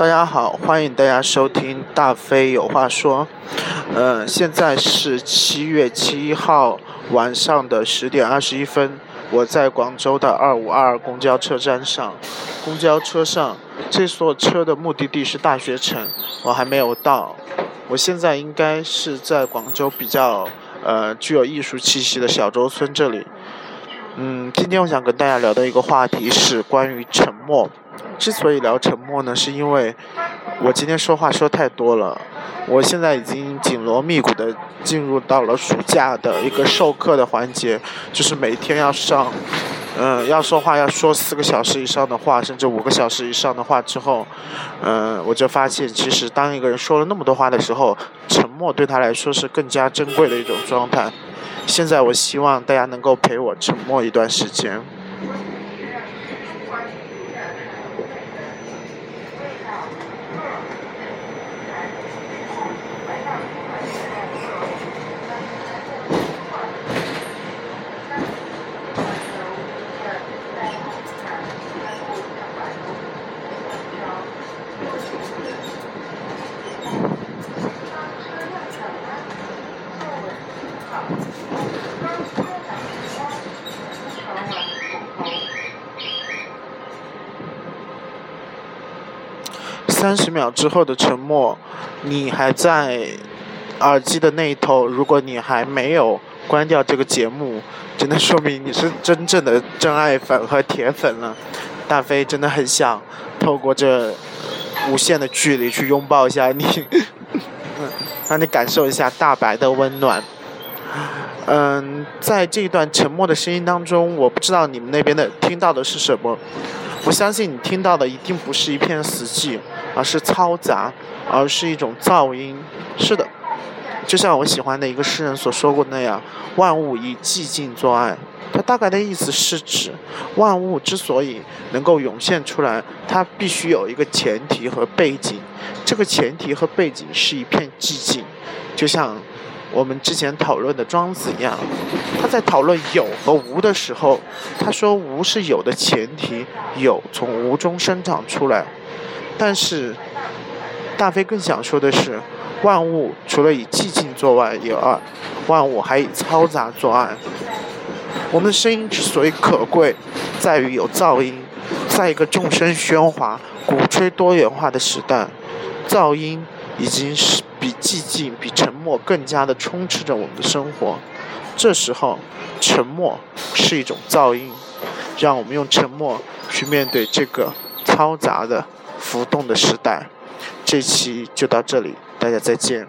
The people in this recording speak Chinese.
大家好，欢迎大家收听大飞有话说。呃，现在是七月七号晚上的十点二十一分，我在广州的二五二公交车站上。公交车上，这座车的目的地是大学城，我还没有到。我现在应该是在广州比较呃具有艺术气息的小洲村这里。嗯，今天我想跟大家聊的一个话题是关于沉默。之所以聊沉默呢，是因为我今天说话说太多了。我现在已经紧锣密鼓的进入到了暑假的一个授课的环节，就是每天要上，嗯，要说话要说四个小时以上的话，甚至五个小时以上的话之后，嗯，我就发现其实当一个人说了那么多话的时候，沉默对他来说是更加珍贵的一种状态。现在我希望大家能够陪我沉默一段时间。三十秒之后的沉默，你还在耳机的那一头。如果你还没有关掉这个节目，只能说明你是真正的真爱粉和铁粉了。大飞真的很想透过这无限的距离去拥抱一下你，让你感受一下大白的温暖。嗯，在这一段沉默的声音当中，我不知道你们那边的听到的是什么。我相信你听到的一定不是一片死寂，而是嘈杂，而是一种噪音。是的，就像我喜欢的一个诗人所说过那样：“万物以寂静作爱。”它大概的意思是指，万物之所以能够涌现出来，它必须有一个前提和背景。这个前提和背景是一片寂静，就像。我们之前讨论的庄子一样，他在讨论有和无的时候，他说无是有的前提，有从无中生长出来。但是大飞更想说的是，万物除了以寂静作外以外，万物还以嘈杂作案。我们的声音之所以可贵，在于有噪音。在一个众生喧哗、鼓吹多元化的时代，噪音已经是。比寂静、比沉默更加的充斥着我们的生活。这时候，沉默是一种噪音，让我们用沉默去面对这个嘈杂的、浮动的时代。这期就到这里，大家再见。